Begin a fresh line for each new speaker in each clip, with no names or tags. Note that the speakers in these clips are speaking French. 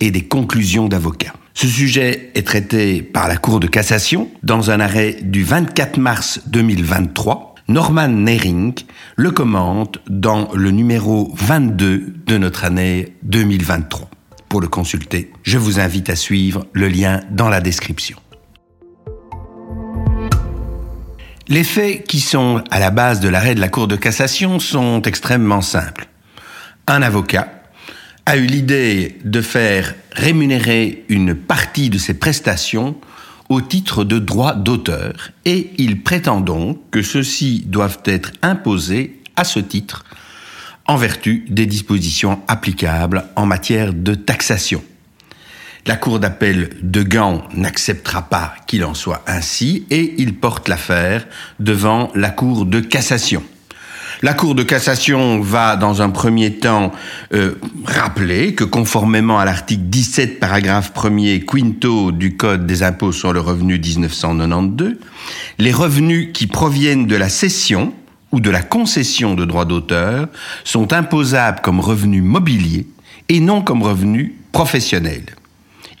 et des conclusions d'avocats. Ce sujet est traité par la Cour de cassation dans un arrêt du 24 mars 2023. Norman Nering le commente dans le numéro 22 de notre année 2023. Pour le consulter, je vous invite à suivre le lien dans la description. Les faits qui sont à la base de l'arrêt de la Cour de cassation sont extrêmement simples. Un avocat a eu l'idée de faire rémunérer une partie de ses prestations au titre de droits d'auteur et il prétend donc que ceux-ci doivent être imposés à ce titre en vertu des dispositions applicables en matière de taxation. La Cour d'appel de Gand n'acceptera pas qu'il en soit ainsi et il porte l'affaire devant la Cour de cassation. La Cour de cassation va, dans un premier temps, euh, rappeler que conformément à l'article 17, paragraphe 1er, quinto du Code des impôts sur le revenu 1992, les revenus qui proviennent de la cession ou de la concession de droits d'auteur sont imposables comme revenus mobiliers et non comme revenus professionnels.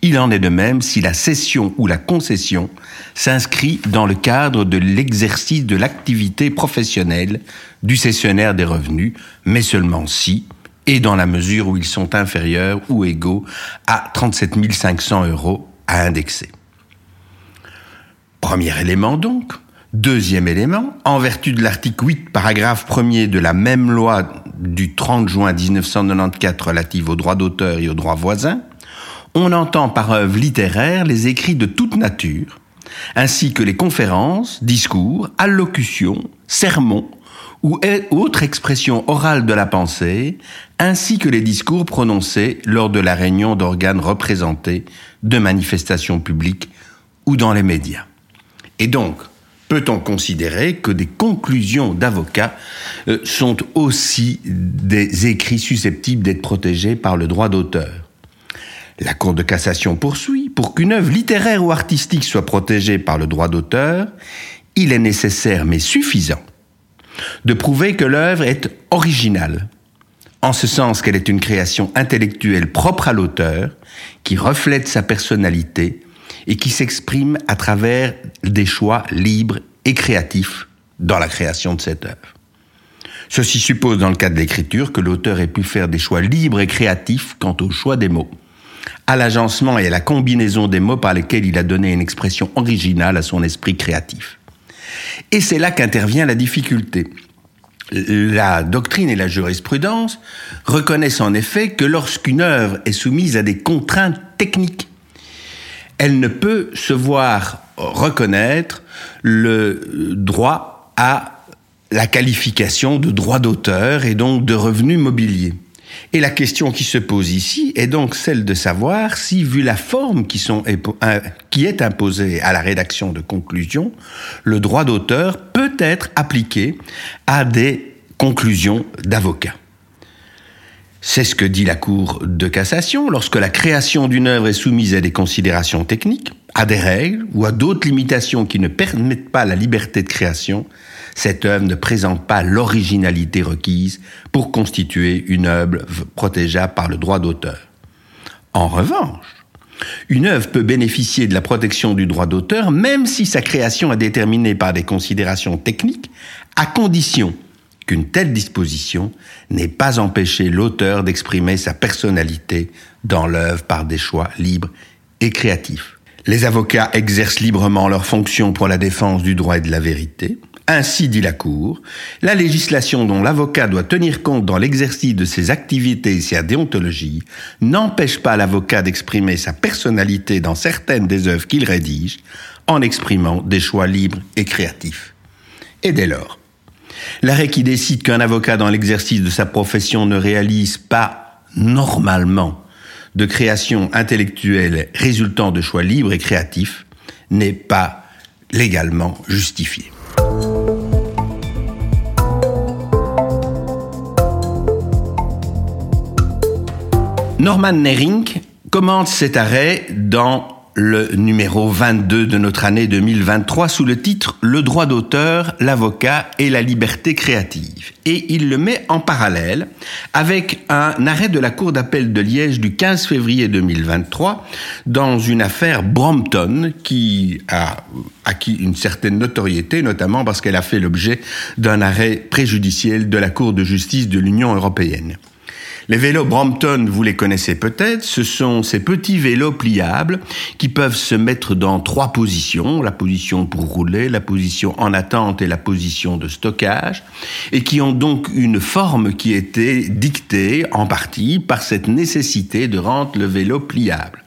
Il en est de même si la cession ou la concession s'inscrit dans le cadre de l'exercice de l'activité professionnelle du cessionnaire des revenus, mais seulement si, et dans la mesure où ils sont inférieurs ou égaux à 37 500 euros à indexer. Premier élément donc. Deuxième élément, en vertu de l'article 8, paragraphe 1er de la même loi du 30 juin 1994 relative aux droits d'auteur et aux droits voisins, on entend par œuvre littéraire les écrits de toute nature, ainsi que les conférences, discours, allocutions, sermons ou autres expressions orales de la pensée, ainsi que les discours prononcés lors de la réunion d'organes représentés, de manifestations publiques ou dans les médias. Et donc, peut-on considérer que des conclusions d'avocats euh, sont aussi des écrits susceptibles d'être protégés par le droit d'auteur? La Cour de cassation poursuit, pour qu'une œuvre littéraire ou artistique soit protégée par le droit d'auteur, il est nécessaire, mais suffisant, de prouver que l'œuvre est originale, en ce sens qu'elle est une création intellectuelle propre à l'auteur, qui reflète sa personnalité et qui s'exprime à travers des choix libres et créatifs dans la création de cette œuvre. Ceci suppose dans le cas de l'écriture que l'auteur ait pu faire des choix libres et créatifs quant au choix des mots à l'agencement et à la combinaison des mots par lesquels il a donné une expression originale à son esprit créatif. Et c'est là qu'intervient la difficulté. La doctrine et la jurisprudence reconnaissent en effet que lorsqu'une œuvre est soumise à des contraintes techniques, elle ne peut se voir reconnaître le droit à la qualification de droit d'auteur et donc de revenu mobilier. Et la question qui se pose ici est donc celle de savoir si, vu la forme qui, sont, qui est imposée à la rédaction de conclusions, le droit d'auteur peut être appliqué à des conclusions d'avocats. C'est ce que dit la Cour de cassation lorsque la création d'une œuvre est soumise à des considérations techniques, à des règles ou à d'autres limitations qui ne permettent pas la liberté de création, cette œuvre ne présente pas l'originalité requise pour constituer une œuvre protégeable par le droit d'auteur. En revanche, une œuvre peut bénéficier de la protection du droit d'auteur même si sa création est déterminée par des considérations techniques, à condition qu'une telle disposition n'ait pas empêché l'auteur d'exprimer sa personnalité dans l'œuvre par des choix libres et créatifs. Les avocats exercent librement leurs fonctions pour la défense du droit et de la vérité. Ainsi dit la Cour, la législation dont l'avocat doit tenir compte dans l'exercice de ses activités et sa déontologie n'empêche pas l'avocat d'exprimer sa personnalité dans certaines des œuvres qu'il rédige en exprimant des choix libres et créatifs. Et dès lors, l'arrêt qui décide qu'un avocat dans l'exercice de sa profession ne réalise pas normalement de création intellectuelle résultant de choix libres et créatifs n'est pas légalement justifié. Norman Nering commente cet arrêt dans le numéro 22 de notre année 2023 sous le titre Le droit d'auteur, l'avocat et la liberté créative. Et il le met en parallèle avec un arrêt de la Cour d'appel de Liège du 15 février 2023 dans une affaire Brompton qui a acquis une certaine notoriété, notamment parce qu'elle a fait l'objet d'un arrêt préjudiciel de la Cour de justice de l'Union européenne. Les vélos Brompton, vous les connaissez peut-être, ce sont ces petits vélos pliables qui peuvent se mettre dans trois positions, la position pour rouler, la position en attente et la position de stockage, et qui ont donc une forme qui était dictée en partie par cette nécessité de rendre le vélo pliable.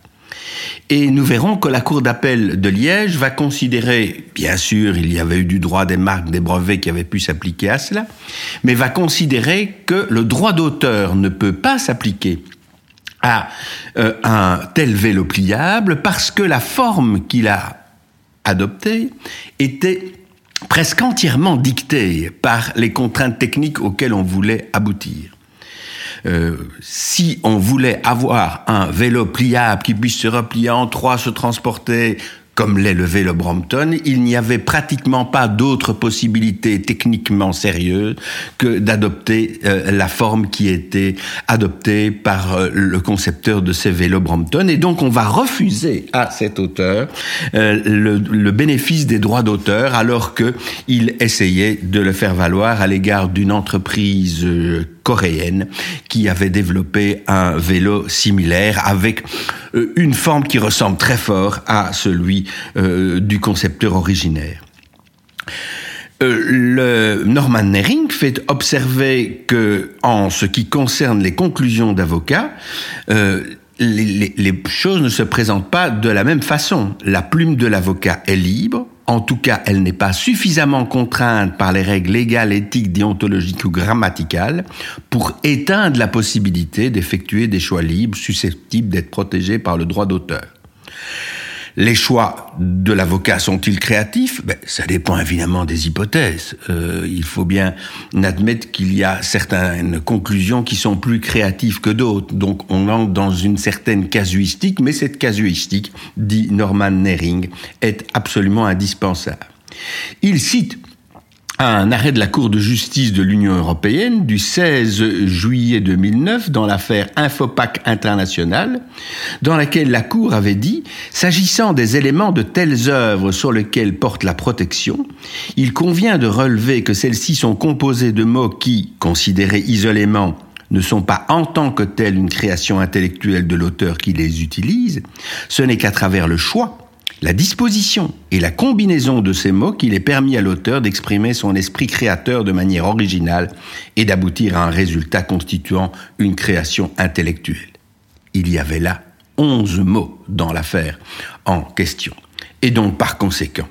Et nous verrons que la Cour d'appel de Liège va considérer, bien sûr, il y avait eu du droit des marques, des brevets qui avaient pu s'appliquer à cela, mais va considérer que le droit d'auteur ne peut pas s'appliquer à euh, un tel vélo pliable parce que la forme qu'il a adoptée était presque entièrement dictée par les contraintes techniques auxquelles on voulait aboutir. Euh, si on voulait avoir un vélo pliable qui puisse se replier en trois, se transporter comme l'est le vélo Brompton, il n'y avait pratiquement pas d'autre possibilité techniquement sérieuse que d'adopter euh, la forme qui était adoptée par euh, le concepteur de ces vélos Brompton. Et donc on va refuser à cet auteur le, le, bénéfice des droits d'auteur alors qu'il essayait de le faire valoir à l'égard d'une entreprise coréenne qui avait développé un vélo similaire avec euh, une forme qui ressemble très fort à celui euh, du concepteur originaire. Euh, le Norman Nering fait observer que, en ce qui concerne les conclusions d'avocats, les, les, choses ne se présentent pas de la même façon. La plume de l'avocat est libre, en tout cas, elle n'est pas suffisamment contrainte par les règles légales, éthiques, déontologiques ou grammaticales pour éteindre la possibilité d'effectuer des choix libres susceptibles d'être protégés par le droit d'auteur. Les choix de l'avocat sont-ils créatifs? Ben, Ça dépend évidemment des hypothèses. Euh, il faut bien admettre qu'il y a certaines conclusions qui sont plus créatives que d'autres. Donc on entre dans une certaine casuistique, mais cette casuistique, dit Norman Nering, est absolument indispensable. Il cite un arrêt de la Cour de justice de l'Union européenne du 16 juillet 2009 dans l'affaire Infopac International, dans laquelle la Cour avait dit, s'agissant des éléments de telles œuvres sur lesquelles porte la protection, il convient de relever que celles-ci sont composées de mots qui, considérés isolément, ne sont pas en tant que tels une création intellectuelle de l'auteur qui les utilise, ce n'est qu'à travers le choix la disposition et la combinaison de ces mots qu'il est permis à l'auteur d'exprimer son esprit créateur de manière originale et d'aboutir à un résultat constituant une création intellectuelle. Il y avait là onze mots dans l'affaire en question. Et donc, par conséquent,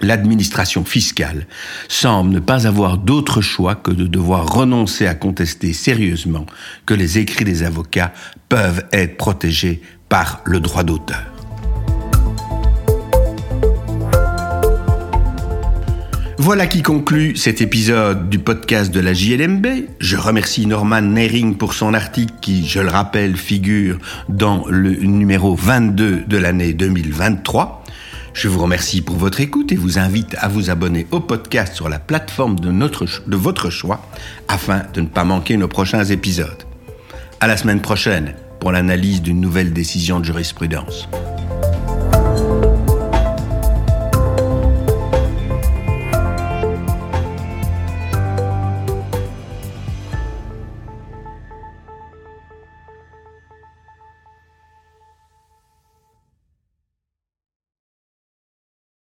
l'administration fiscale semble ne pas avoir d'autre choix que de devoir renoncer à contester sérieusement que les écrits des avocats peuvent être protégés par le droit d'auteur. Voilà qui conclut cet épisode du podcast de la JLMB. Je remercie Norman Nering pour son article qui, je le rappelle, figure dans le numéro 22 de l'année 2023. Je vous remercie pour votre écoute et vous invite à vous abonner au podcast sur la plateforme de, de votre choix afin de ne pas manquer nos prochains épisodes. À la semaine prochaine pour l'analyse d'une nouvelle décision de jurisprudence.